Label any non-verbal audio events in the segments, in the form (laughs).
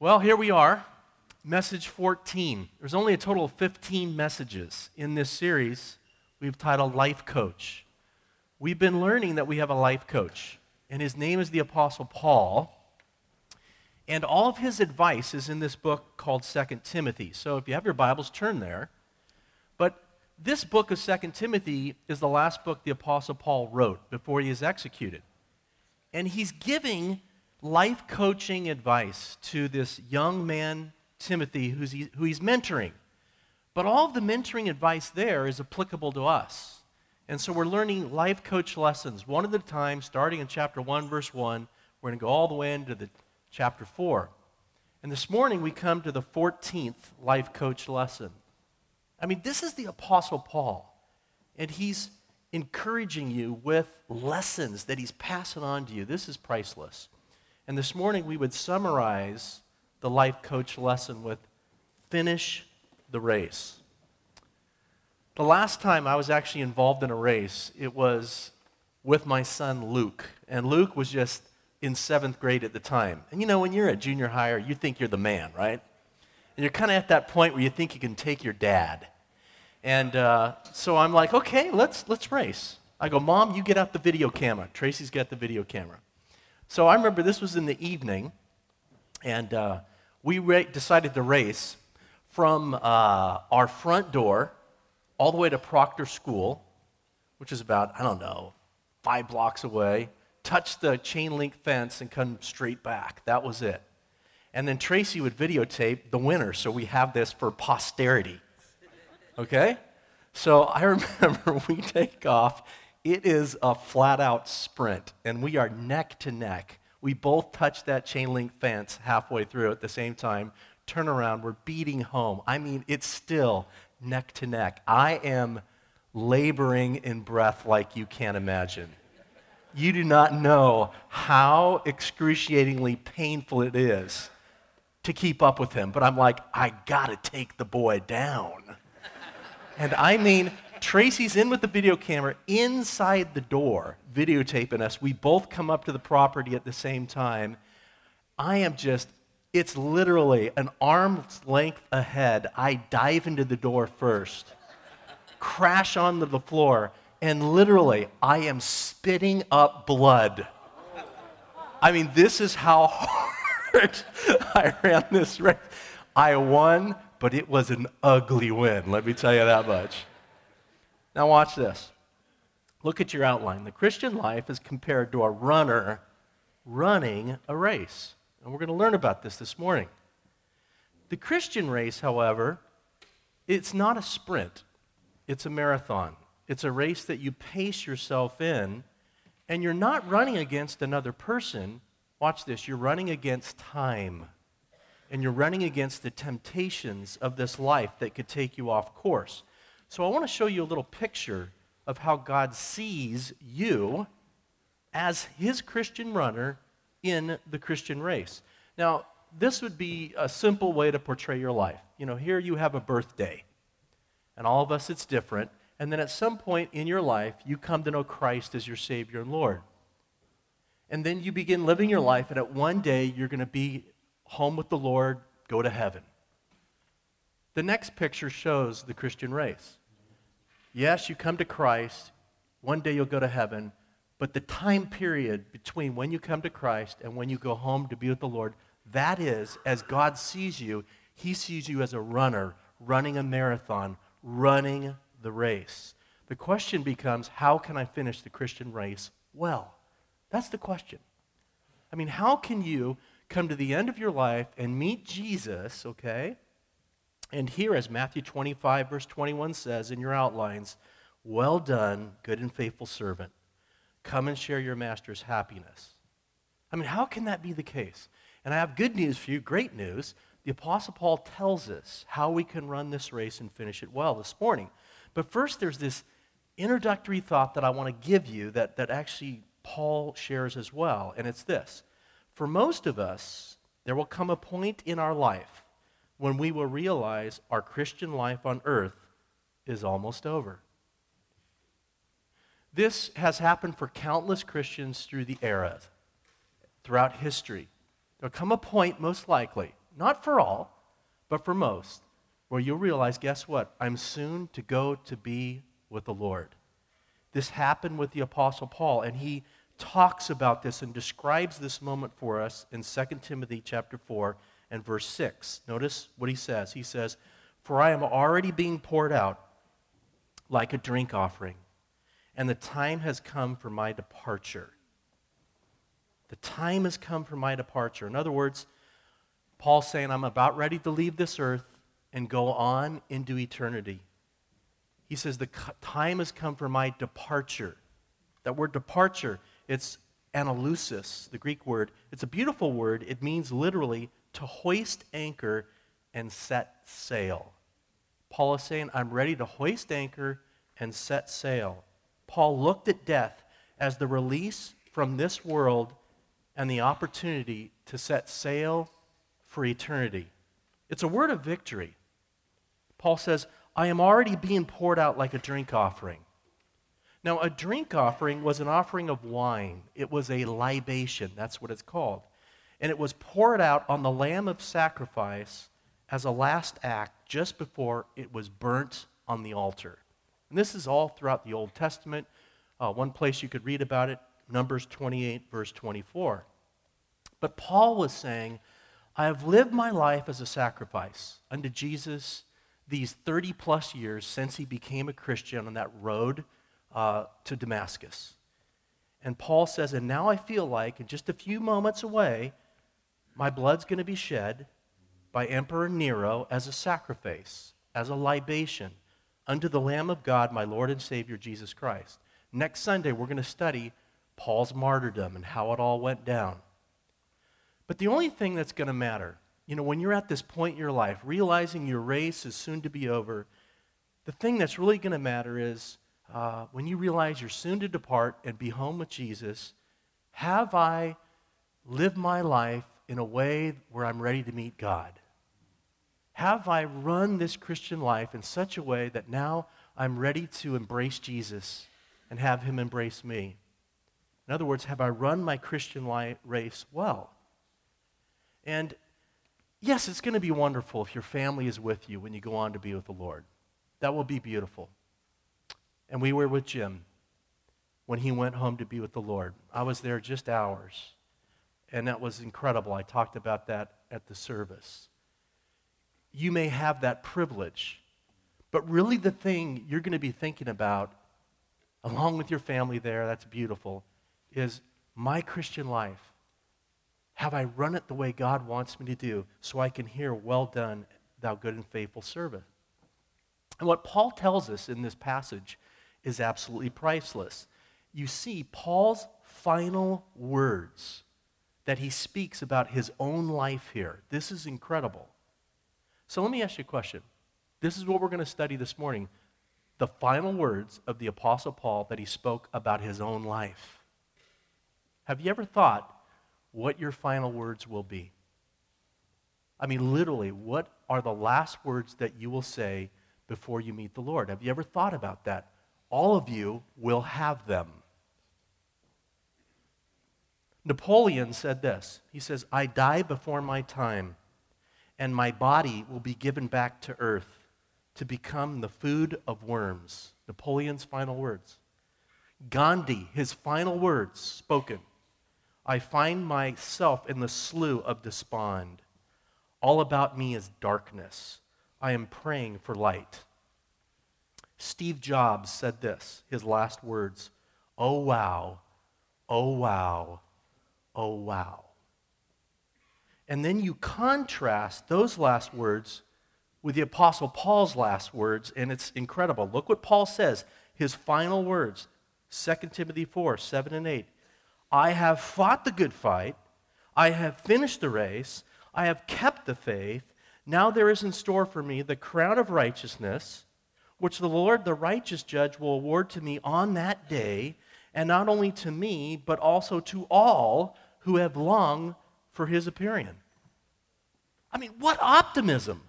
Well, here we are, message 14. There's only a total of 15 messages in this series we've titled Life Coach. We've been learning that we have a life coach, and his name is the Apostle Paul. And all of his advice is in this book called Second Timothy. So if you have your Bibles, turn there. But this book of Second Timothy is the last book the Apostle Paul wrote before he is executed. And he's giving life coaching advice to this young man, Timothy, who's he, who he's mentoring. But all of the mentoring advice there is applicable to us. And so we're learning life coach lessons one at a time, starting in chapter 1, verse 1. We're going to go all the way into the chapter 4. And this morning we come to the 14th life coach lesson. I mean, this is the Apostle Paul, and he's encouraging you with lessons that he's passing on to you. This is priceless. And this morning we would summarize the life coach lesson with finish the race. The last time I was actually involved in a race, it was with my son Luke. And Luke was just in seventh grade at the time. And you know, when you're at junior higher, you think you're the man, right? And you're kind of at that point where you think you can take your dad. And uh, so I'm like, okay, let's, let's race. I go, Mom, you get out the video camera. Tracy's got the video camera. So I remember this was in the evening, and uh, we decided to race from uh, our front door all the way to Proctor School, which is about, I don't know, five blocks away, touch the chain link fence and come straight back. That was it. And then Tracy would videotape the winner, so we have this for posterity. Okay? So I (laughs) remember we take off it is a flat out sprint, and we are neck to neck. We both touch that chain link fence halfway through at the same time. Turn around, we're beating home. I mean, it's still neck to neck. I am laboring in breath like you can't imagine. You do not know how excruciatingly painful it is to keep up with him. But I'm like, I gotta take the boy down. And I mean, Tracy's in with the video camera inside the door, videotaping us. We both come up to the property at the same time. I am just, it's literally an arm's length ahead. I dive into the door first, crash onto the floor, and literally, I am spitting up blood. I mean, this is how (laughs) hard I ran this race. I won, but it was an ugly win, let me tell you that much. Now, watch this. Look at your outline. The Christian life is compared to a runner running a race. And we're going to learn about this this morning. The Christian race, however, it's not a sprint, it's a marathon. It's a race that you pace yourself in, and you're not running against another person. Watch this you're running against time, and you're running against the temptations of this life that could take you off course. So I want to show you a little picture of how God sees you as his Christian runner in the Christian race. Now, this would be a simple way to portray your life. You know, here you have a birthday, and all of us it's different. And then at some point in your life, you come to know Christ as your Savior and Lord. And then you begin living your life, and at one day you're going to be home with the Lord, go to heaven. The next picture shows the Christian race. Yes, you come to Christ, one day you'll go to heaven, but the time period between when you come to Christ and when you go home to be with the Lord, that is, as God sees you, He sees you as a runner, running a marathon, running the race. The question becomes how can I finish the Christian race well? That's the question. I mean, how can you come to the end of your life and meet Jesus, okay? And here, as Matthew 25, verse 21 says in your outlines, well done, good and faithful servant. Come and share your master's happiness. I mean, how can that be the case? And I have good news for you, great news. The Apostle Paul tells us how we can run this race and finish it well this morning. But first, there's this introductory thought that I want to give you that, that actually Paul shares as well, and it's this. For most of us, there will come a point in our life when we will realize our Christian life on earth is almost over. This has happened for countless Christians through the eras, throughout history. There'll come a point, most likely, not for all, but for most, where you'll realize guess what? I'm soon to go to be with the Lord. This happened with the Apostle Paul, and he talks about this and describes this moment for us in 2 Timothy chapter 4 and verse 6. Notice what he says. He says, For I am already being poured out like a drink offering, and the time has come for my departure. The time has come for my departure. In other words, Paul's saying, I'm about ready to leave this earth and go on into eternity. He says, The time has come for my departure. That word departure, it's analusis, the Greek word. It's a beautiful word. It means literally to hoist anchor and set sail. Paul is saying, I'm ready to hoist anchor and set sail. Paul looked at death as the release from this world and the opportunity to set sail for eternity. It's a word of victory. Paul says, I am already being poured out like a drink offering. Now, a drink offering was an offering of wine, it was a libation. That's what it's called. And it was poured out on the lamb of sacrifice as a last act just before it was burnt on the altar. And this is all throughout the Old Testament. Uh, one place you could read about it, Numbers 28, verse 24. But Paul was saying, I have lived my life as a sacrifice unto Jesus these 30 plus years since he became a Christian on that road uh, to Damascus. And Paul says, and now I feel like in just a few moments away, my blood's going to be shed by Emperor Nero as a sacrifice, as a libation unto the Lamb of God, my Lord and Savior Jesus Christ. Next Sunday, we're going to study Paul's martyrdom and how it all went down. But the only thing that's going to matter you know, when you're at this point in your life, realizing your race is soon to be over, the thing that's really going to matter is uh, when you realize you're soon to depart and be home with Jesus, have I lived my life in a way where I'm ready to meet God? Have I run this Christian life in such a way that now I'm ready to embrace Jesus and have him embrace me? In other words, have I run my Christian life, race well? And Yes, it's going to be wonderful if your family is with you when you go on to be with the Lord. That will be beautiful. And we were with Jim when he went home to be with the Lord. I was there just hours, and that was incredible. I talked about that at the service. You may have that privilege, but really the thing you're going to be thinking about, along with your family there, that's beautiful, is my Christian life have I run it the way God wants me to do so I can hear, Well done, thou good and faithful servant? And what Paul tells us in this passage is absolutely priceless. You see, Paul's final words that he speaks about his own life here. This is incredible. So let me ask you a question. This is what we're going to study this morning the final words of the Apostle Paul that he spoke about his own life. Have you ever thought what your final words will be. I mean, literally, what are the last words that you will say before you meet the Lord? Have you ever thought about that? All of you will have them. Napoleon said this He says, I die before my time, and my body will be given back to earth to become the food of worms. Napoleon's final words. Gandhi, his final words spoken I find myself in the slough of despond. All about me is darkness. I am praying for light. Steve Jobs said this, his last words Oh, wow, oh, wow, oh, wow. And then you contrast those last words with the Apostle Paul's last words, and it's incredible. Look what Paul says, his final words 2 Timothy 4 7 and 8. I have fought the good fight. I have finished the race. I have kept the faith. Now there is in store for me the crown of righteousness, which the Lord, the righteous judge, will award to me on that day, and not only to me, but also to all who have longed for his appearing. I mean, what optimism!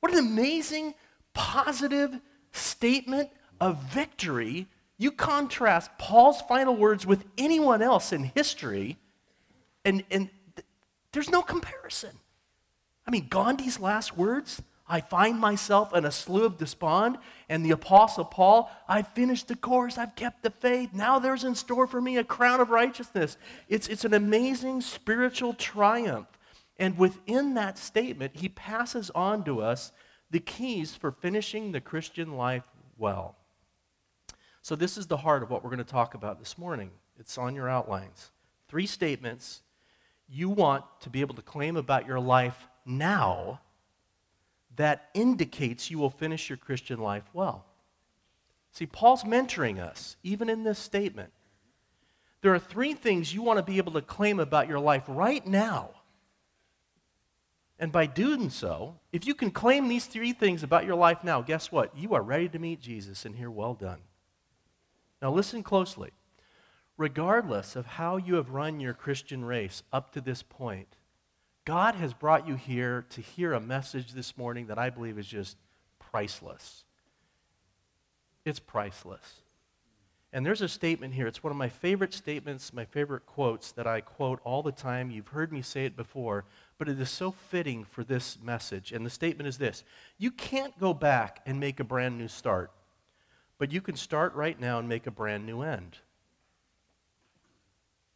What an amazing, positive statement of victory you contrast Paul's final words with anyone else in history, and, and th- there's no comparison. I mean, Gandhi's last words I find myself in a slough of despond. And the Apostle Paul, I've finished the course, I've kept the faith. Now there's in store for me a crown of righteousness. It's, it's an amazing spiritual triumph. And within that statement, he passes on to us the keys for finishing the Christian life well. So, this is the heart of what we're going to talk about this morning. It's on your outlines. Three statements you want to be able to claim about your life now that indicates you will finish your Christian life well. See, Paul's mentoring us, even in this statement. There are three things you want to be able to claim about your life right now. And by doing so, if you can claim these three things about your life now, guess what? You are ready to meet Jesus and hear, well done. Now, listen closely. Regardless of how you have run your Christian race up to this point, God has brought you here to hear a message this morning that I believe is just priceless. It's priceless. And there's a statement here. It's one of my favorite statements, my favorite quotes that I quote all the time. You've heard me say it before, but it is so fitting for this message. And the statement is this You can't go back and make a brand new start, but you can start right now and make a brand new end.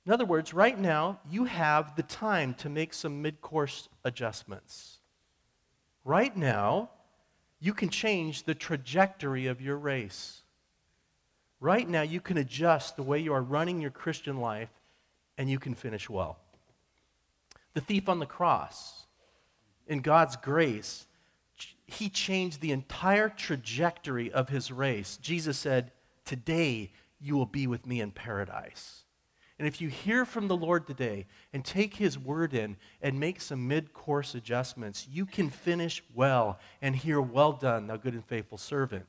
In other words, right now, you have the time to make some mid course adjustments. Right now, you can change the trajectory of your race. Right now, you can adjust the way you are running your Christian life and you can finish well. The thief on the cross, in God's grace, he changed the entire trajectory of his race. Jesus said, Today you will be with me in paradise. And if you hear from the Lord today and take his word in and make some mid course adjustments, you can finish well and hear, Well done, thou good and faithful servant.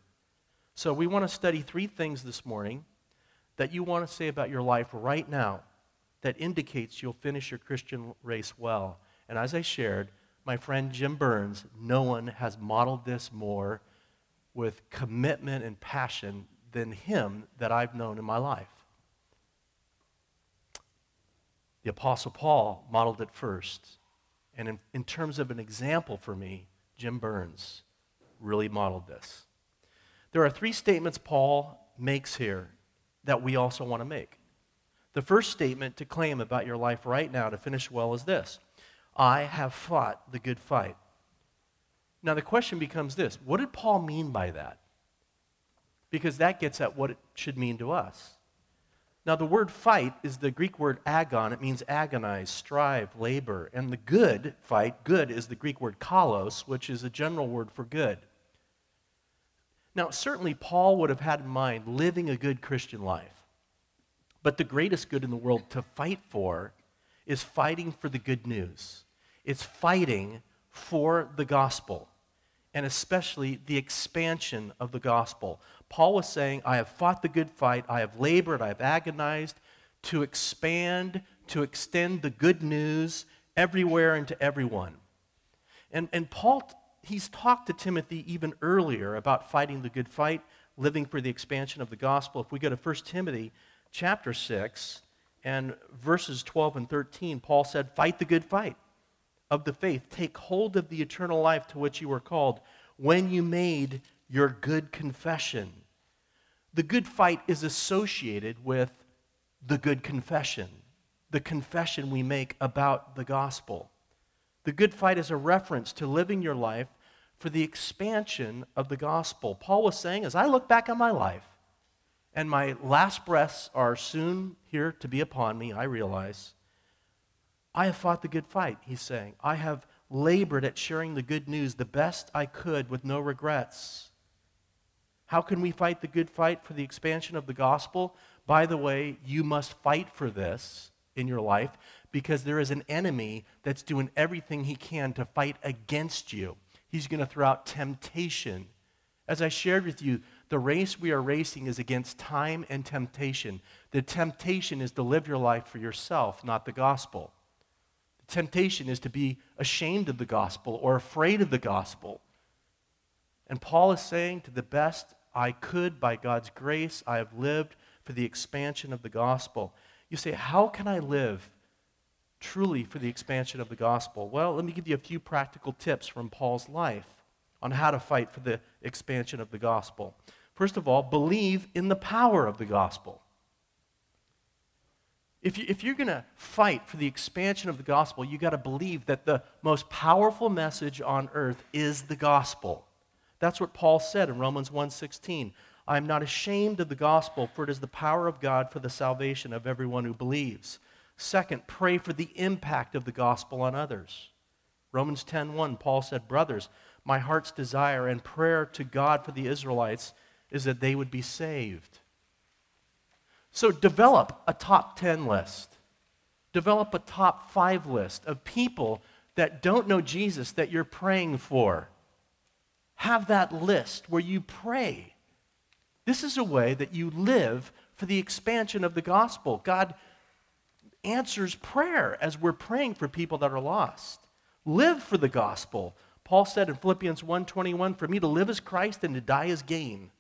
So, we want to study three things this morning that you want to say about your life right now that indicates you'll finish your Christian race well. And as I shared, my friend Jim Burns, no one has modeled this more with commitment and passion than him that I've known in my life. The Apostle Paul modeled it first. And in, in terms of an example for me, Jim Burns really modeled this. There are three statements Paul makes here that we also want to make. The first statement to claim about your life right now to finish well is this I have fought the good fight. Now, the question becomes this what did Paul mean by that? Because that gets at what it should mean to us. Now, the word fight is the Greek word agon. It means agonize, strive, labor. And the good fight, good, is the Greek word kalos, which is a general word for good. Now, certainly Paul would have had in mind living a good Christian life. But the greatest good in the world to fight for is fighting for the good news. It's fighting for the gospel, and especially the expansion of the gospel. Paul was saying, I have fought the good fight, I have labored, I have agonized to expand, to extend the good news everywhere and to everyone. And, and Paul, he's talked to Timothy even earlier about fighting the good fight, living for the expansion of the gospel. If we go to 1 Timothy chapter 6 and verses 12 and 13, Paul said, Fight the good fight of the faith. Take hold of the eternal life to which you were called when you made your good confession. The good fight is associated with the good confession, the confession we make about the gospel. The good fight is a reference to living your life for the expansion of the gospel. Paul was saying, as I look back on my life, and my last breaths are soon here to be upon me, I realize, I have fought the good fight, he's saying. I have labored at sharing the good news the best I could with no regrets. How can we fight the good fight for the expansion of the gospel? By the way, you must fight for this in your life because there is an enemy that's doing everything he can to fight against you. He's going to throw out temptation. As I shared with you, the race we are racing is against time and temptation. The temptation is to live your life for yourself, not the gospel. The temptation is to be ashamed of the gospel or afraid of the gospel. And Paul is saying, to the best I could, by God's grace, I have lived for the expansion of the gospel. You say, How can I live truly for the expansion of the gospel? Well, let me give you a few practical tips from Paul's life on how to fight for the expansion of the gospel. First of all, believe in the power of the gospel. If, you, if you're going to fight for the expansion of the gospel, you've got to believe that the most powerful message on earth is the gospel. That's what Paul said in Romans 1:16. I am not ashamed of the gospel, for it is the power of God for the salvation of everyone who believes. Second, pray for the impact of the gospel on others. Romans 10:1, Paul said, "Brothers, my heart's desire and prayer to God for the Israelites is that they would be saved." So develop a top 10 list. Develop a top 5 list of people that don't know Jesus that you're praying for. Have that list where you pray this is a way that you live for the expansion of the gospel. God answers prayer as we're praying for people that are lost. Live for the gospel. Paul said in Philippians 1:21, "For me to live as Christ and to die as gain."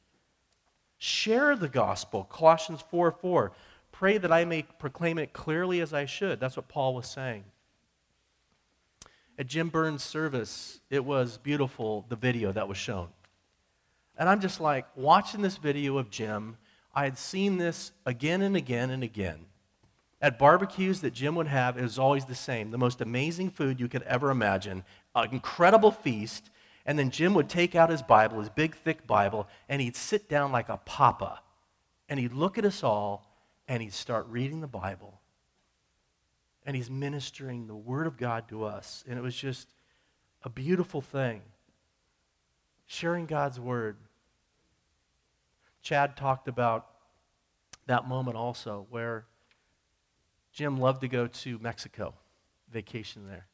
Share the gospel. Colossians 4 4. Pray that I may proclaim it clearly as I should. That's what Paul was saying. At Jim Burns' service, it was beautiful, the video that was shown. And I'm just like watching this video of Jim. I had seen this again and again and again. At barbecues that Jim would have, it was always the same the most amazing food you could ever imagine, an incredible feast. And then Jim would take out his Bible, his big, thick Bible, and he'd sit down like a papa. And he'd look at us all and he'd start reading the Bible. And he's ministering the Word of God to us. And it was just a beautiful thing. Sharing God's Word. Chad talked about that moment also where Jim loved to go to Mexico, vacation there.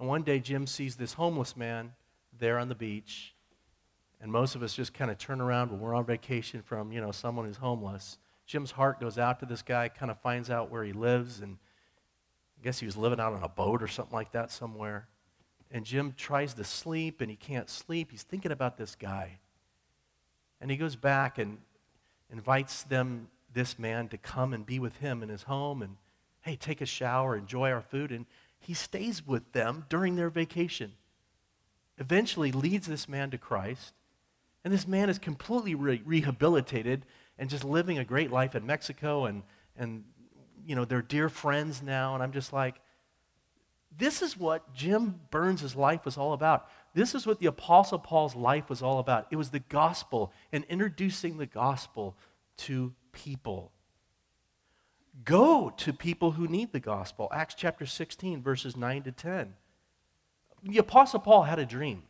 And one day, Jim sees this homeless man there on the beach, and most of us just kind of turn around when we're on vacation from, you know, someone who's homeless. Jim's heart goes out to this guy, kind of finds out where he lives, and I guess he was living out on a boat or something like that somewhere. And Jim tries to sleep, and he can't sleep. He's thinking about this guy. And he goes back and invites them, this man, to come and be with him in his home and, hey, take a shower, enjoy our food. And he stays with them during their vacation. Eventually leads this man to Christ. And this man is completely re- rehabilitated and just living a great life in Mexico. And, and, you know, they're dear friends now. And I'm just like, this is what Jim Burns' life was all about. This is what the Apostle Paul's life was all about. It was the gospel and introducing the gospel to people. Go to people who need the gospel. Acts chapter 16, verses 9 to 10. The Apostle Paul had a dream.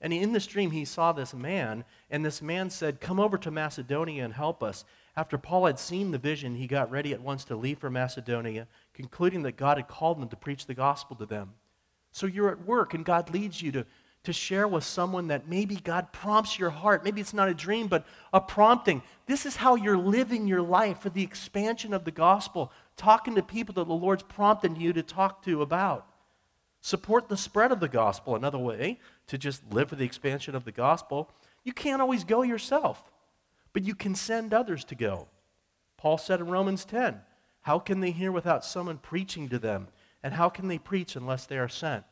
And in this dream, he saw this man, and this man said, Come over to Macedonia and help us. After Paul had seen the vision, he got ready at once to leave for Macedonia, concluding that God had called him to preach the gospel to them. So you're at work, and God leads you to to share with someone that maybe God prompts your heart. Maybe it's not a dream, but a prompting. This is how you're living your life for the expansion of the gospel, talking to people that the Lord's prompting you to talk to about. Support the spread of the gospel. Another way to just live for the expansion of the gospel. You can't always go yourself, but you can send others to go. Paul said in Romans 10, How can they hear without someone preaching to them? And how can they preach unless they are sent?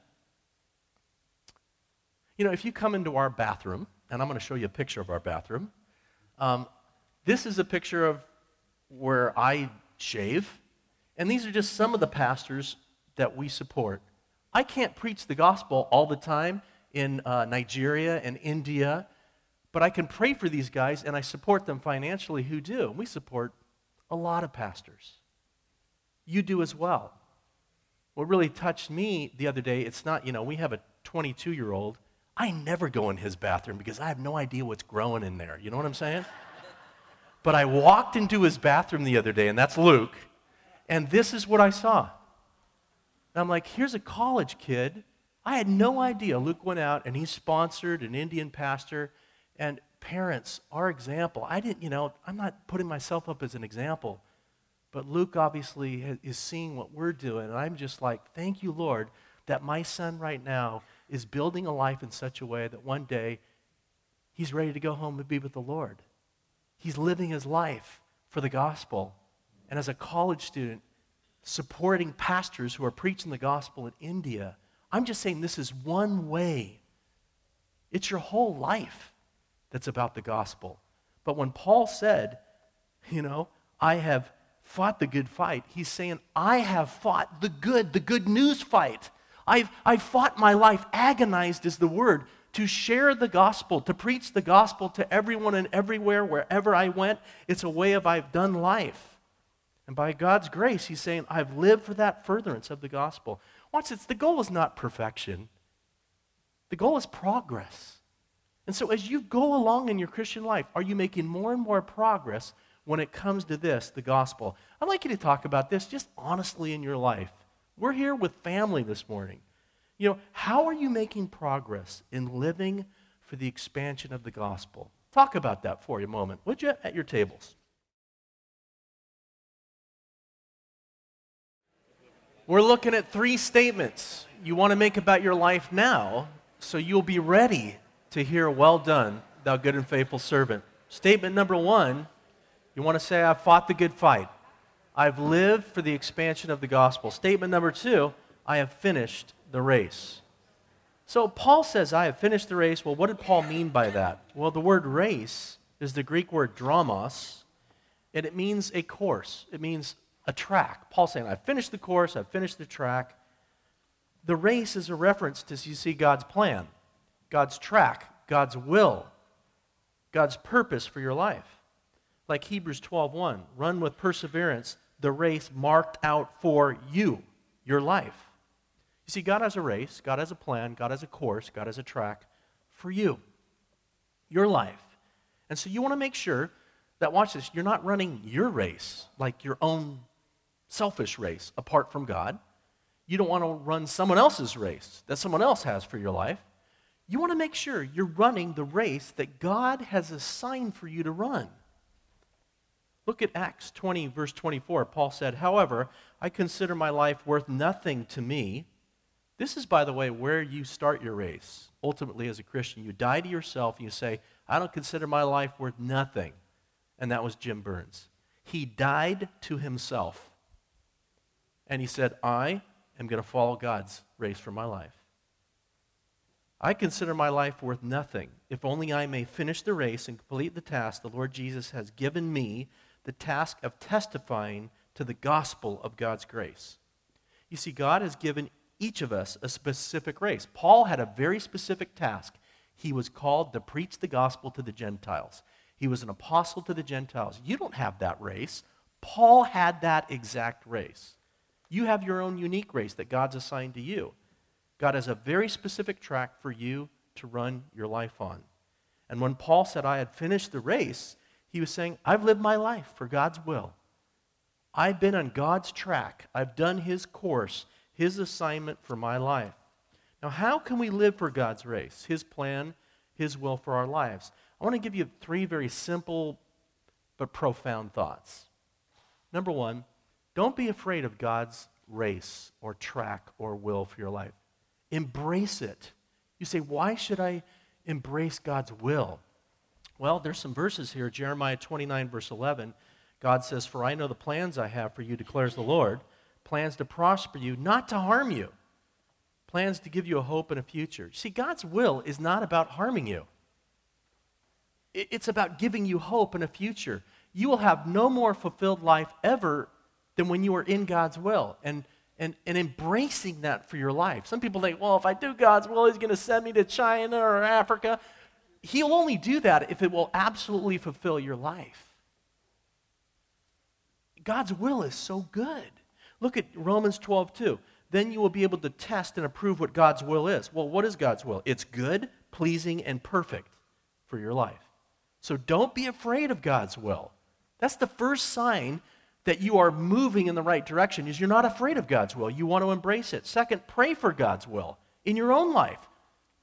You know, if you come into our bathroom, and I'm going to show you a picture of our bathroom, um, this is a picture of where I shave, and these are just some of the pastors that we support. I can't preach the gospel all the time in uh, Nigeria and India, but I can pray for these guys and I support them financially who do. And we support a lot of pastors. You do as well. What really touched me the other day, it's not, you know, we have a 22 year old I never go in his bathroom because I have no idea what's growing in there. You know what I'm saying? (laughs) but I walked into his bathroom the other day, and that's Luke, and this is what I saw. And I'm like, here's a college kid. I had no idea. Luke went out and he sponsored an Indian pastor. And parents, our example, I didn't, you know, I'm not putting myself up as an example, but Luke obviously is seeing what we're doing. And I'm just like, thank you, Lord, that my son right now is building a life in such a way that one day he's ready to go home and be with the Lord. He's living his life for the gospel. And as a college student, supporting pastors who are preaching the gospel in India. I'm just saying this is one way. It's your whole life that's about the gospel. But when Paul said, you know, I have fought the good fight, he's saying, I have fought the good, the good news fight. I've, I've fought my life, agonized is the word, to share the gospel, to preach the gospel to everyone and everywhere, wherever I went. It's a way of I've done life. And by God's grace, he's saying, I've lived for that furtherance of the gospel. Watch this, the goal is not perfection, the goal is progress. And so, as you go along in your Christian life, are you making more and more progress when it comes to this, the gospel? I'd like you to talk about this just honestly in your life. We're here with family this morning. You know, how are you making progress in living for the expansion of the gospel? Talk about that for a moment, would you, at your tables? We're looking at three statements you want to make about your life now so you'll be ready to hear, Well done, thou good and faithful servant. Statement number one you want to say, I've fought the good fight. I've lived for the expansion of the gospel. Statement number two I have finished the race. So Paul says, I have finished the race. Well, what did Paul mean by that? Well, the word race is the Greek word dromos, and it means a course, it means a track. Paul's saying, I've finished the course, I've finished the track. The race is a reference to, you see, God's plan. God's track, God's will, God's purpose for your life. Like Hebrews 12:1, run with perseverance the race marked out for you, your life. You see, God has a race, God has a plan, God has a course, God has a track for you, your life. And so you want to make sure that, watch this, you're not running your race, like your own selfish race, apart from God. You don't want to run someone else's race that someone else has for your life you want to make sure you're running the race that God has assigned for you to run. Look at Acts 20, verse 24. Paul said, However, I consider my life worth nothing to me. This is, by the way, where you start your race. Ultimately, as a Christian, you die to yourself and you say, I don't consider my life worth nothing. And that was Jim Burns. He died to himself. And he said, I am going to follow God's race for my life. I consider my life worth nothing, if only I may finish the race and complete the task the Lord Jesus has given me the task of testifying to the gospel of God's grace. You see, God has given each of us a specific race. Paul had a very specific task. He was called to preach the gospel to the Gentiles, he was an apostle to the Gentiles. You don't have that race. Paul had that exact race. You have your own unique race that God's assigned to you. God has a very specific track for you to run your life on. And when Paul said, I had finished the race, he was saying, I've lived my life for God's will. I've been on God's track. I've done his course, his assignment for my life. Now, how can we live for God's race, his plan, his will for our lives? I want to give you three very simple but profound thoughts. Number one, don't be afraid of God's race or track or will for your life. Embrace it. You say, why should I embrace God's will? Well, there's some verses here. Jeremiah 29, verse 11. God says, For I know the plans I have for you, declares the Lord plans to prosper you, not to harm you, plans to give you a hope and a future. See, God's will is not about harming you, it's about giving you hope and a future. You will have no more fulfilled life ever than when you are in God's will. And and, and embracing that for your life. Some people think, well, if I do God's will, He's going to send me to China or Africa. He'll only do that if it will absolutely fulfill your life. God's will is so good. Look at Romans 12, 2. Then you will be able to test and approve what God's will is. Well, what is God's will? It's good, pleasing, and perfect for your life. So don't be afraid of God's will. That's the first sign that you are moving in the right direction is you're not afraid of God's will. You want to embrace it. Second, pray for God's will in your own life.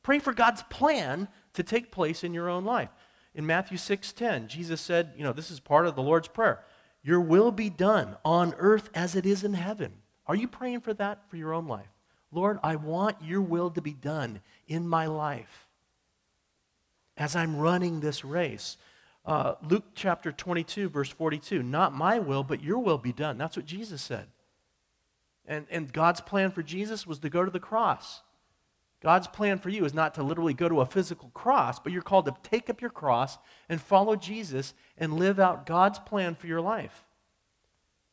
Pray for God's plan to take place in your own life. In Matthew 6:10, Jesus said, you know, this is part of the Lord's prayer. Your will be done on earth as it is in heaven. Are you praying for that for your own life? Lord, I want your will to be done in my life as I'm running this race. Uh, Luke chapter 22, verse 42 Not my will, but your will be done. That's what Jesus said. And, and God's plan for Jesus was to go to the cross. God's plan for you is not to literally go to a physical cross, but you're called to take up your cross and follow Jesus and live out God's plan for your life.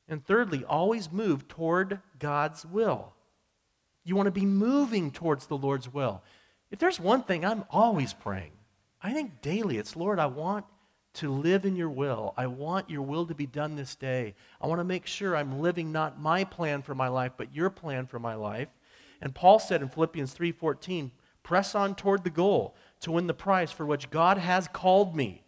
And thirdly, always move toward God's will. You want to be moving towards the Lord's will. If there's one thing I'm always praying, I think daily it's, Lord, I want to live in your will. I want your will to be done this day. I want to make sure I'm living not my plan for my life, but your plan for my life. And Paul said in Philippians 3:14, "Press on toward the goal to win the prize for which God has called me."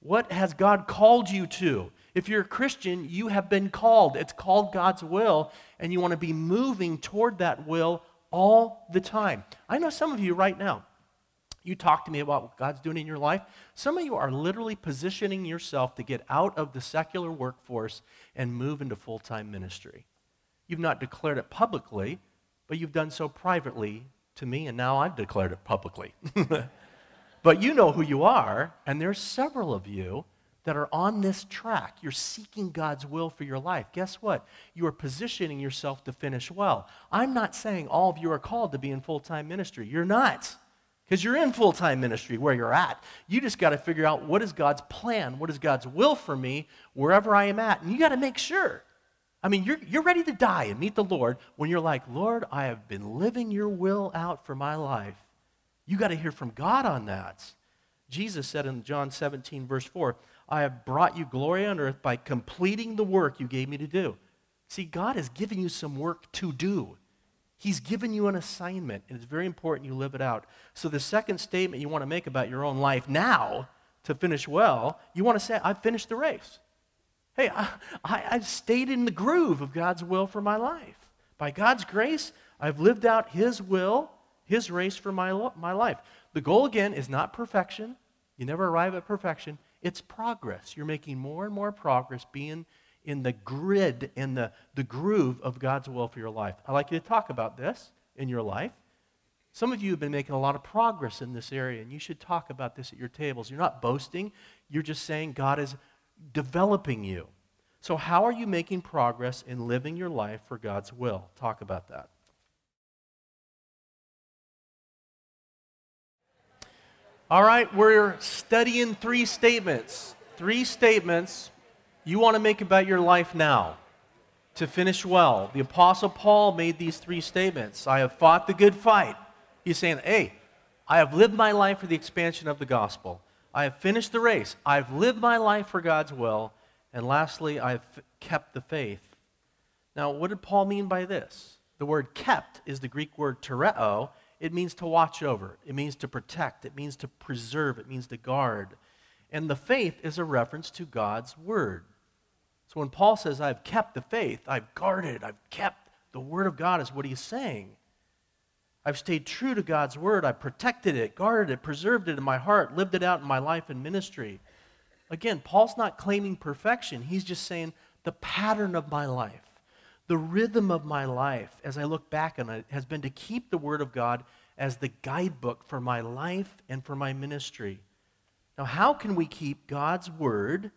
What has God called you to? If you're a Christian, you have been called. It's called God's will, and you want to be moving toward that will all the time. I know some of you right now, you talk to me about what God's doing in your life. Some of you are literally positioning yourself to get out of the secular workforce and move into full time ministry. You've not declared it publicly, but you've done so privately to me, and now I've declared it publicly. (laughs) but you know who you are, and there's several of you that are on this track. You're seeking God's will for your life. Guess what? You are positioning yourself to finish well. I'm not saying all of you are called to be in full time ministry. You're not because you're in full time ministry where you're at. You just got to figure out what is God's plan, what is God's will for me wherever I am at. And you got to make sure. I mean, you're, you're ready to die and meet the Lord when you're like, Lord, I have been living your will out for my life. You got to hear from God on that. Jesus said in John 17, verse 4, I have brought you glory on earth by completing the work you gave me to do. See, God has given you some work to do. He's given you an assignment, and it's very important you live it out. So, the second statement you want to make about your own life now to finish well, you want to say, I've finished the race. Hey, I, have stayed in the groove of God's will for my life. By God's grace, I've lived out His will, His race for my, my life. The goal, again, is not perfection. You never arrive at perfection. It's progress. You're making more and more progress being in the grid, in the, the groove of God's will for your life. I'd like you to talk about this in your life. Some of you have been making a lot of progress in this area, and you should talk about this at your tables. You're not boasting, you're just saying God is developing you. So, how are you making progress in living your life for God's will? Talk about that. All right, we're studying three statements. Three statements you want to make about your life now to finish well. The Apostle Paul made these three statements I have fought the good fight. He's saying, hey, I have lived my life for the expansion of the gospel. I have finished the race. I've lived my life for God's will. And lastly, I've kept the faith. Now, what did Paul mean by this? The word kept is the Greek word tereo. It means to watch over, it means to protect, it means to preserve, it means to guard. And the faith is a reference to God's word. So when Paul says, I've kept the faith, I've guarded, I've kept the Word of God, is what he's saying. I've stayed true to God's Word. I've protected it, guarded it, preserved it in my heart, lived it out in my life and ministry. Again, Paul's not claiming perfection. He's just saying the pattern of my life, the rhythm of my life as I look back on it has been to keep the Word of God as the guidebook for my life and for my ministry. Now, how can we keep God's Word,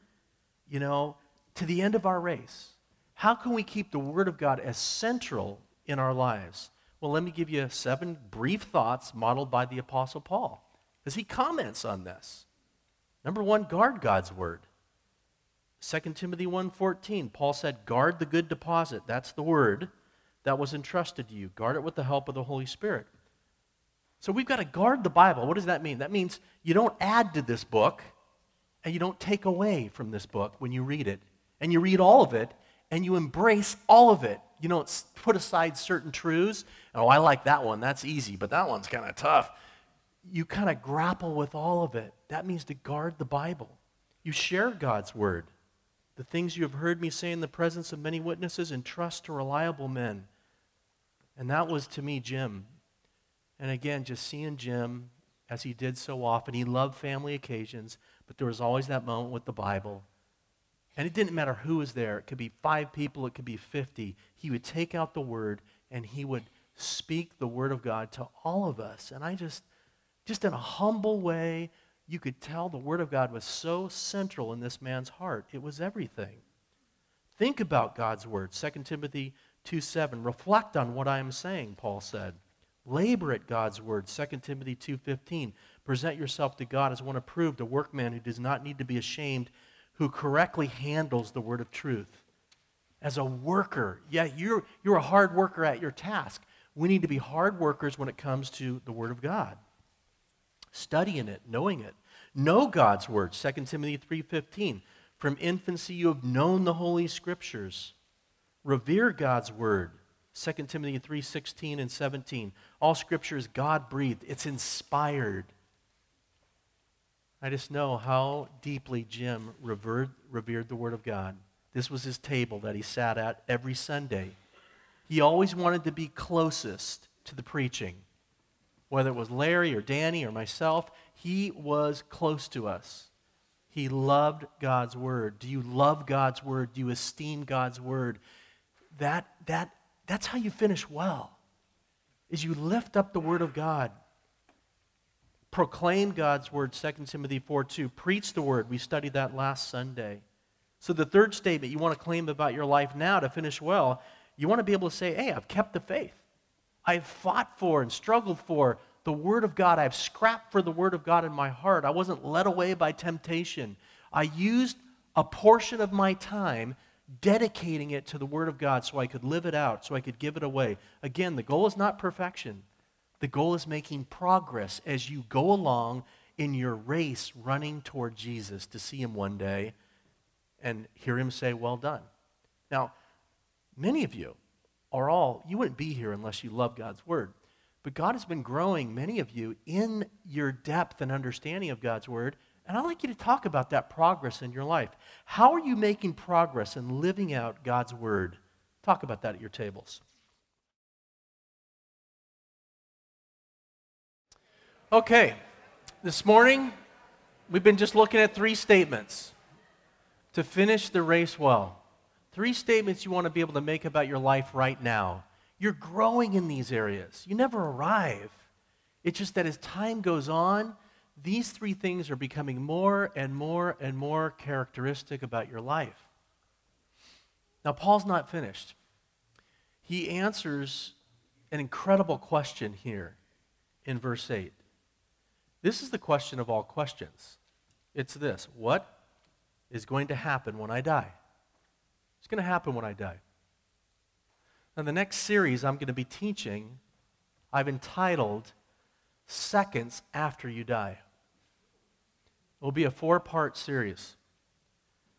you know, to the end of our race. How can we keep the Word of God as central in our lives? Well, let me give you seven brief thoughts modeled by the Apostle Paul as he comments on this. Number one, guard God's Word. 2 Timothy 1.14, Paul said, guard the good deposit. That's the word that was entrusted to you. Guard it with the help of the Holy Spirit. So we've got to guard the Bible. What does that mean? That means you don't add to this book and you don't take away from this book when you read it and you read all of it and you embrace all of it. You don't put aside certain truths. Oh, I like that one. That's easy, but that one's kind of tough. You kind of grapple with all of it. That means to guard the Bible. You share God's word. The things you have heard me say in the presence of many witnesses, and trust to reliable men. And that was to me Jim. And again, just seeing Jim as he did so often. He loved family occasions, but there was always that moment with the Bible and it didn't matter who was there. It could be five people, it could be 50. He would take out the word and he would speak the word of God to all of us. And I just, just in a humble way, you could tell the word of God was so central in this man's heart. It was everything. Think about God's word. 2 Timothy 2 7. Reflect on what I am saying, Paul said. Labor at God's word, 2 Timothy 2:15. Present yourself to God as one approved, a workman who does not need to be ashamed, who correctly handles the word of truth. As a worker, yeah, you're, you're a hard worker at your task. We need to be hard workers when it comes to the word of God. Studying it, knowing it. Know God's word, 2 Timothy 3:15. From infancy you have known the holy scriptures. Revere God's word, 2 Timothy 3:16 and 17. All scripture is God-breathed. It's inspired. I just know how deeply Jim revered, revered the word of God. This was his table that he sat at every Sunday. He always wanted to be closest to the preaching. Whether it was Larry or Danny or myself, he was close to us. He loved God's word. Do you love God's word? Do you esteem God's word? That, that, that's how you finish well, is you lift up the word of God. Proclaim God's word, 2 Timothy 4 2. Preach the word. We studied that last Sunday. So, the third statement you want to claim about your life now to finish well, you want to be able to say, Hey, I've kept the faith. I've fought for and struggled for the Word of God. I've scrapped for the Word of God in my heart. I wasn't led away by temptation. I used a portion of my time dedicating it to the Word of God so I could live it out, so I could give it away. Again, the goal is not perfection, the goal is making progress as you go along in your race running toward Jesus to see Him one day and hear Him say, Well done. Now, many of you are all, you wouldn't be here unless you love God's Word. But God has been growing many of you in your depth and understanding of God's Word. And I'd like you to talk about that progress in your life. How are you making progress in living out God's Word? Talk about that at your tables. Okay, this morning we've been just looking at three statements to finish the race well. Three statements you want to be able to make about your life right now you're growing in these areas. You never arrive. It's just that as time goes on, these three things are becoming more and more and more characteristic about your life. Now, Paul's not finished. He answers an incredible question here in verse 8. This is the question of all questions. It's this What is going to happen when I die? It's going to happen when I die. Now, the next series I'm going to be teaching, I've entitled Seconds After You Die. It will be a four part series.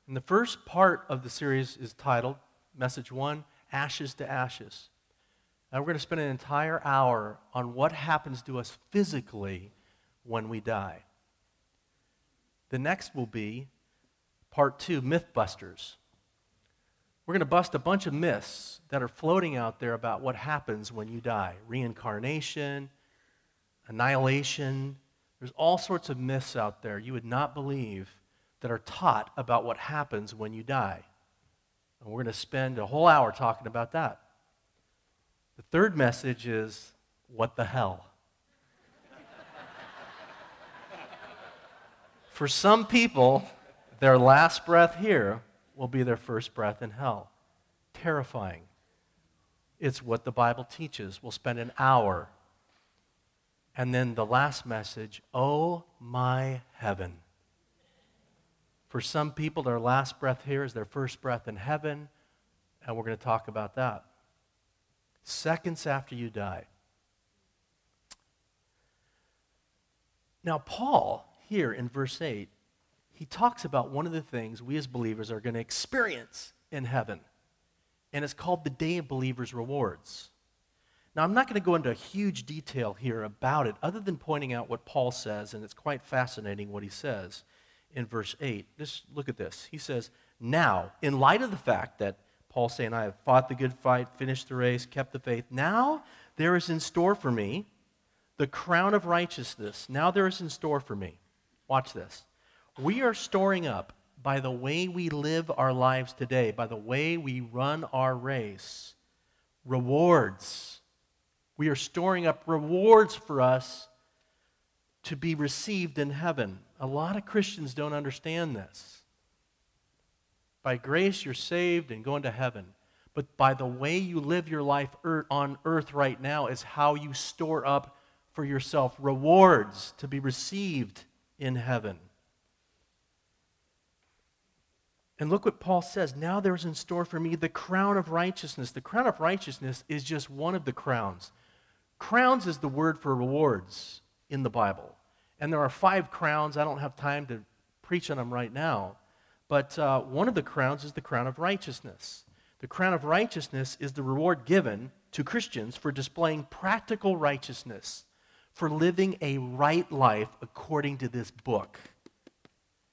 And the first part of the series is titled, Message One Ashes to Ashes. Now, we're going to spend an entire hour on what happens to us physically when we die. The next will be part two Mythbusters. We're going to bust a bunch of myths that are floating out there about what happens when you die reincarnation, annihilation. There's all sorts of myths out there you would not believe that are taught about what happens when you die. And we're going to spend a whole hour talking about that. The third message is what the hell? For some people, their last breath here will be their first breath in hell. Terrifying. It's what the Bible teaches. We'll spend an hour. And then the last message oh, my heaven. For some people, their last breath here is their first breath in heaven, and we're going to talk about that. Seconds after you die. Now, Paul, here in verse 8, he talks about one of the things we as believers are going to experience in heaven. And it's called the Day of Believers' Rewards. Now, I'm not going to go into huge detail here about it, other than pointing out what Paul says, and it's quite fascinating what he says in verse 8. Just look at this. He says, Now, in light of the fact that Paul's saying, I have fought the good fight, finished the race, kept the faith, now there is in store for me the crown of righteousness. Now there is in store for me. Watch this we are storing up by the way we live our lives today, by the way we run our race, rewards. We are storing up rewards for us to be received in heaven. A lot of Christians don't understand this. By grace, you're saved and going to heaven. but by the way you live your life on earth right now is how you store up for yourself rewards to be received in heaven. And look what Paul says. Now there's in store for me the crown of righteousness. The crown of righteousness is just one of the crowns. Crowns is the word for rewards in the Bible. And there are five crowns. I don't have time to preach on them right now. But uh, one of the crowns is the crown of righteousness. The crown of righteousness is the reward given to Christians for displaying practical righteousness, for living a right life according to this book.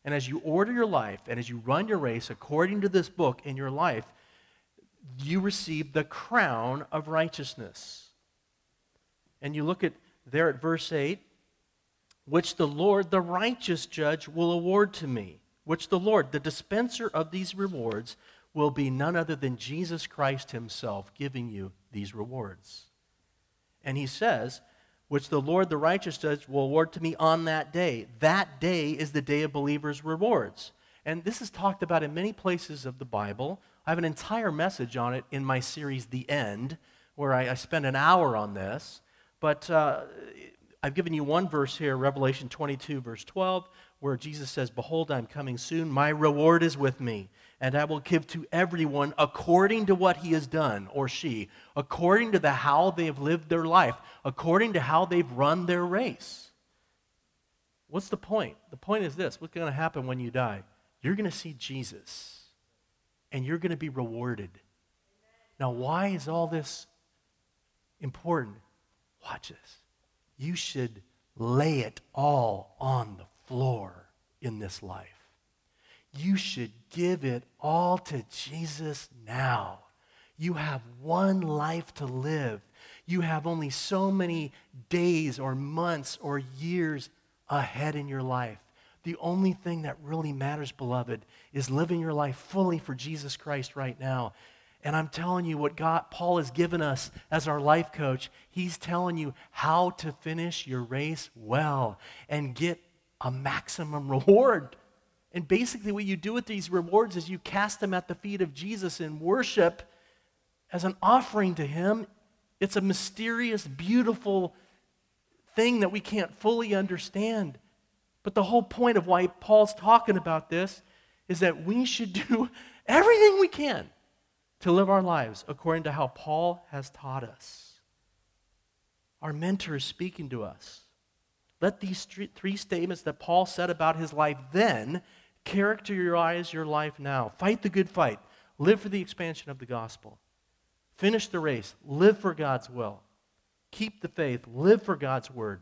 And as you order your life and as you run your race according to this book in your life, you receive the crown of righteousness. And you look at there at verse 8, which the Lord, the righteous judge, will award to me, which the Lord, the dispenser of these rewards, will be none other than Jesus Christ himself giving you these rewards. And he says, which the Lord, the righteous judge, will award to me on that day. That day is the day of believers' rewards. And this is talked about in many places of the Bible. I have an entire message on it in my series, The End, where I, I spend an hour on this. But uh, I've given you one verse here, Revelation 22, verse 12, where Jesus says, Behold, I'm coming soon. My reward is with me and I will give to everyone according to what he has done, or she, according to the how they have lived their life, according to how they've run their race. What's the point? The point is this what's going to happen when you die? You're going to see Jesus, and you're going to be rewarded. Now, why is all this important? Watch this. You should lay it all on the floor in this life you should give it all to Jesus now. You have one life to live. You have only so many days or months or years ahead in your life. The only thing that really matters, beloved, is living your life fully for Jesus Christ right now. And I'm telling you what God Paul has given us as our life coach. He's telling you how to finish your race well and get a maximum (laughs) reward and basically, what you do with these rewards is you cast them at the feet of Jesus in worship as an offering to Him. It's a mysterious, beautiful thing that we can't fully understand. But the whole point of why Paul's talking about this is that we should do (laughs) everything we can to live our lives according to how Paul has taught us. Our mentor is speaking to us. Let these three statements that Paul said about his life then Characterize your life now. Fight the good fight. Live for the expansion of the gospel. Finish the race. Live for God's will. Keep the faith. Live for God's word.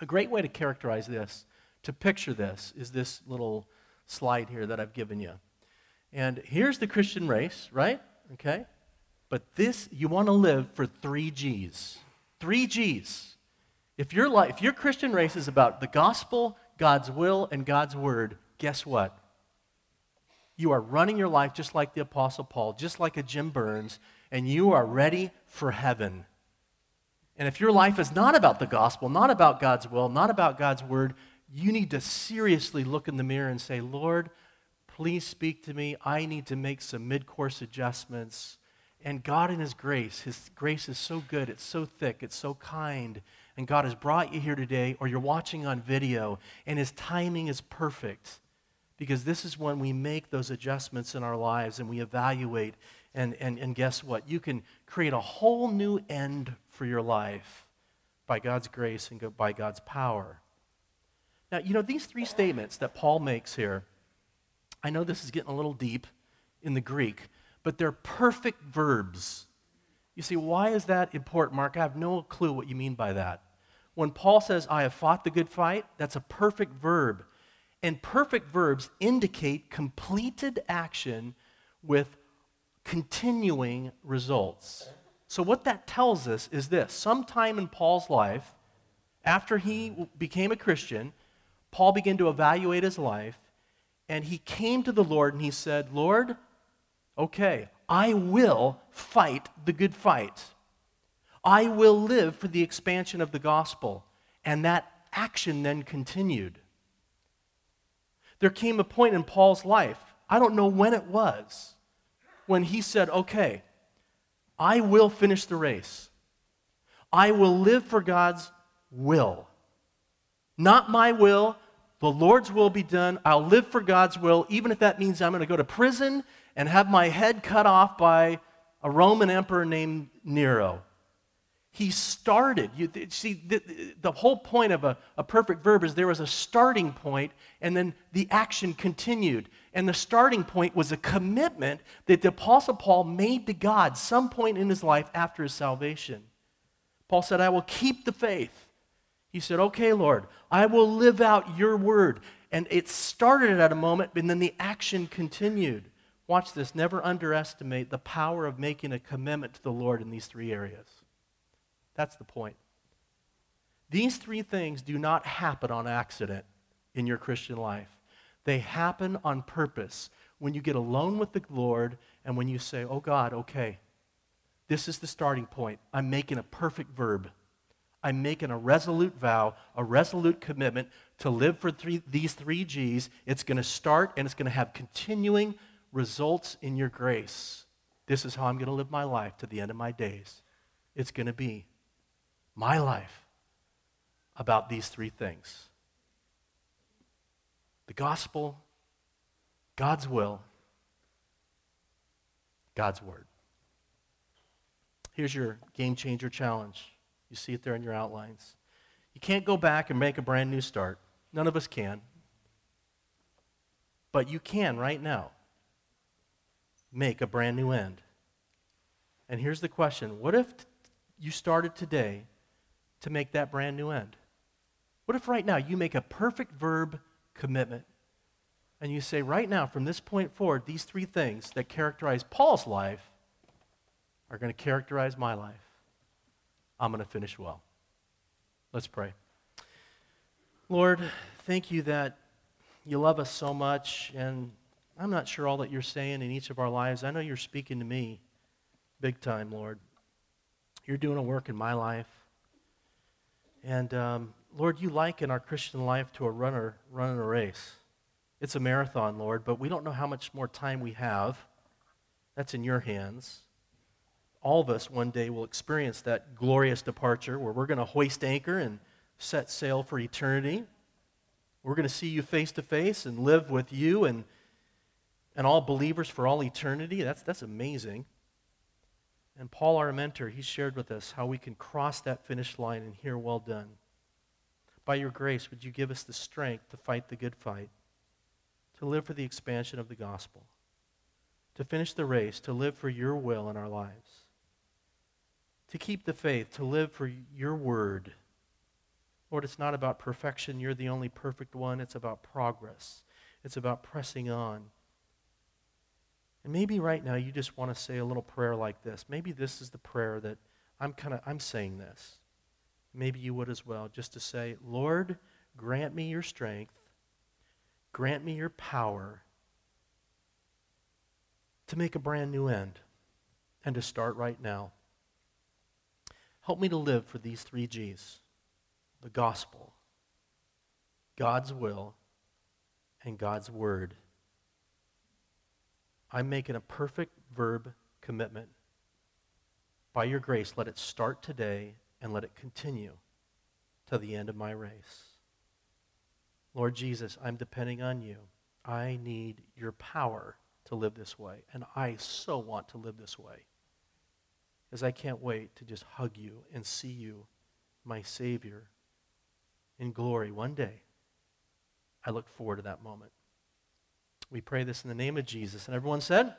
A great way to characterize this, to picture this, is this little slide here that I've given you. And here's the Christian race, right? Okay? But this, you want to live for three G's. Three G's. If your, life, if your Christian race is about the gospel, God's will, and God's word, guess what? You are running your life just like the Apostle Paul, just like a Jim Burns, and you are ready for heaven. And if your life is not about the gospel, not about God's will, not about God's word, you need to seriously look in the mirror and say, Lord, please speak to me. I need to make some mid course adjustments. And God, in His grace, His grace is so good, it's so thick, it's so kind. And God has brought you here today, or you're watching on video, and His timing is perfect because this is when we make those adjustments in our lives and we evaluate. And, and, and guess what? You can create a whole new end for your life by God's grace and by God's power. Now, you know, these three statements that Paul makes here, I know this is getting a little deep in the Greek, but they're perfect verbs. You see, why is that important, Mark? I have no clue what you mean by that. When Paul says, I have fought the good fight, that's a perfect verb. And perfect verbs indicate completed action with continuing results. So, what that tells us is this sometime in Paul's life, after he became a Christian, Paul began to evaluate his life, and he came to the Lord and he said, Lord, okay, I will fight the good fight. I will live for the expansion of the gospel. And that action then continued there came a point in Paul's life, I don't know when it was, when he said, Okay, I will finish the race. I will live for God's will. Not my will, the Lord's will be done. I'll live for God's will, even if that means I'm going to go to prison and have my head cut off by a Roman emperor named Nero. He started. You, see, the, the whole point of a, a perfect verb is there was a starting point, and then the action continued. And the starting point was a commitment that the Apostle Paul made to God some point in his life after his salvation. Paul said, I will keep the faith. He said, Okay, Lord, I will live out your word. And it started at a moment, and then the action continued. Watch this. Never underestimate the power of making a commitment to the Lord in these three areas. That's the point. These three things do not happen on accident in your Christian life, they happen on purpose. When you get alone with the Lord and when you say, Oh God, okay, this is the starting point. I'm making a perfect verb. I'm making a resolute vow, a resolute commitment to live for three, these three G's. It's going to start and it's going to have continuing results in your grace. This is how I'm going to live my life to the end of my days. It's going to be my life about these three things the gospel, God's will, God's word. Here's your game changer challenge. You see it there in your outlines. You can't go back and make a brand new start. None of us can. But you can right now make a brand new end. And here's the question What if you started today to make that brand new end? What if right now you make a perfect verb commitment and you say, right now, from this point forward, these three things that characterize Paul's life are going to characterize my life? I'm going to finish well. Let's pray. Lord, thank you that you love us so much, and I'm not sure all that you're saying in each of our lives. I know you're speaking to me big time, Lord. You're doing a work in my life. And um, Lord, you liken our Christian life to a runner running a race. It's a marathon, Lord, but we don't know how much more time we have. That's in your hands all of us one day will experience that glorious departure where we're going to hoist anchor and set sail for eternity. We're going to see you face to face and live with you and, and all believers for all eternity. That's, that's amazing. And Paul, our mentor, he shared with us how we can cross that finish line and hear, well done. By your grace, would you give us the strength to fight the good fight, to live for the expansion of the gospel, to finish the race, to live for your will in our lives? to keep the faith, to live for your word. Lord, it's not about perfection. You're the only perfect one. It's about progress, it's about pressing on. And maybe right now you just want to say a little prayer like this. Maybe this is the prayer that I'm kind of I'm saying this. Maybe you would as well, just to say, Lord, grant me your strength, grant me your power to make a brand new end and to start right now. Help me to live for these three G's the gospel, God's will, and God's word. I'm making a perfect verb commitment. By your grace, let it start today and let it continue to the end of my race. Lord Jesus, I'm depending on you. I need your power to live this way, and I so want to live this way as I can't wait to just hug you and see you, my Savior, in glory one day. I look forward to that moment. We pray this in the name of Jesus. And everyone said,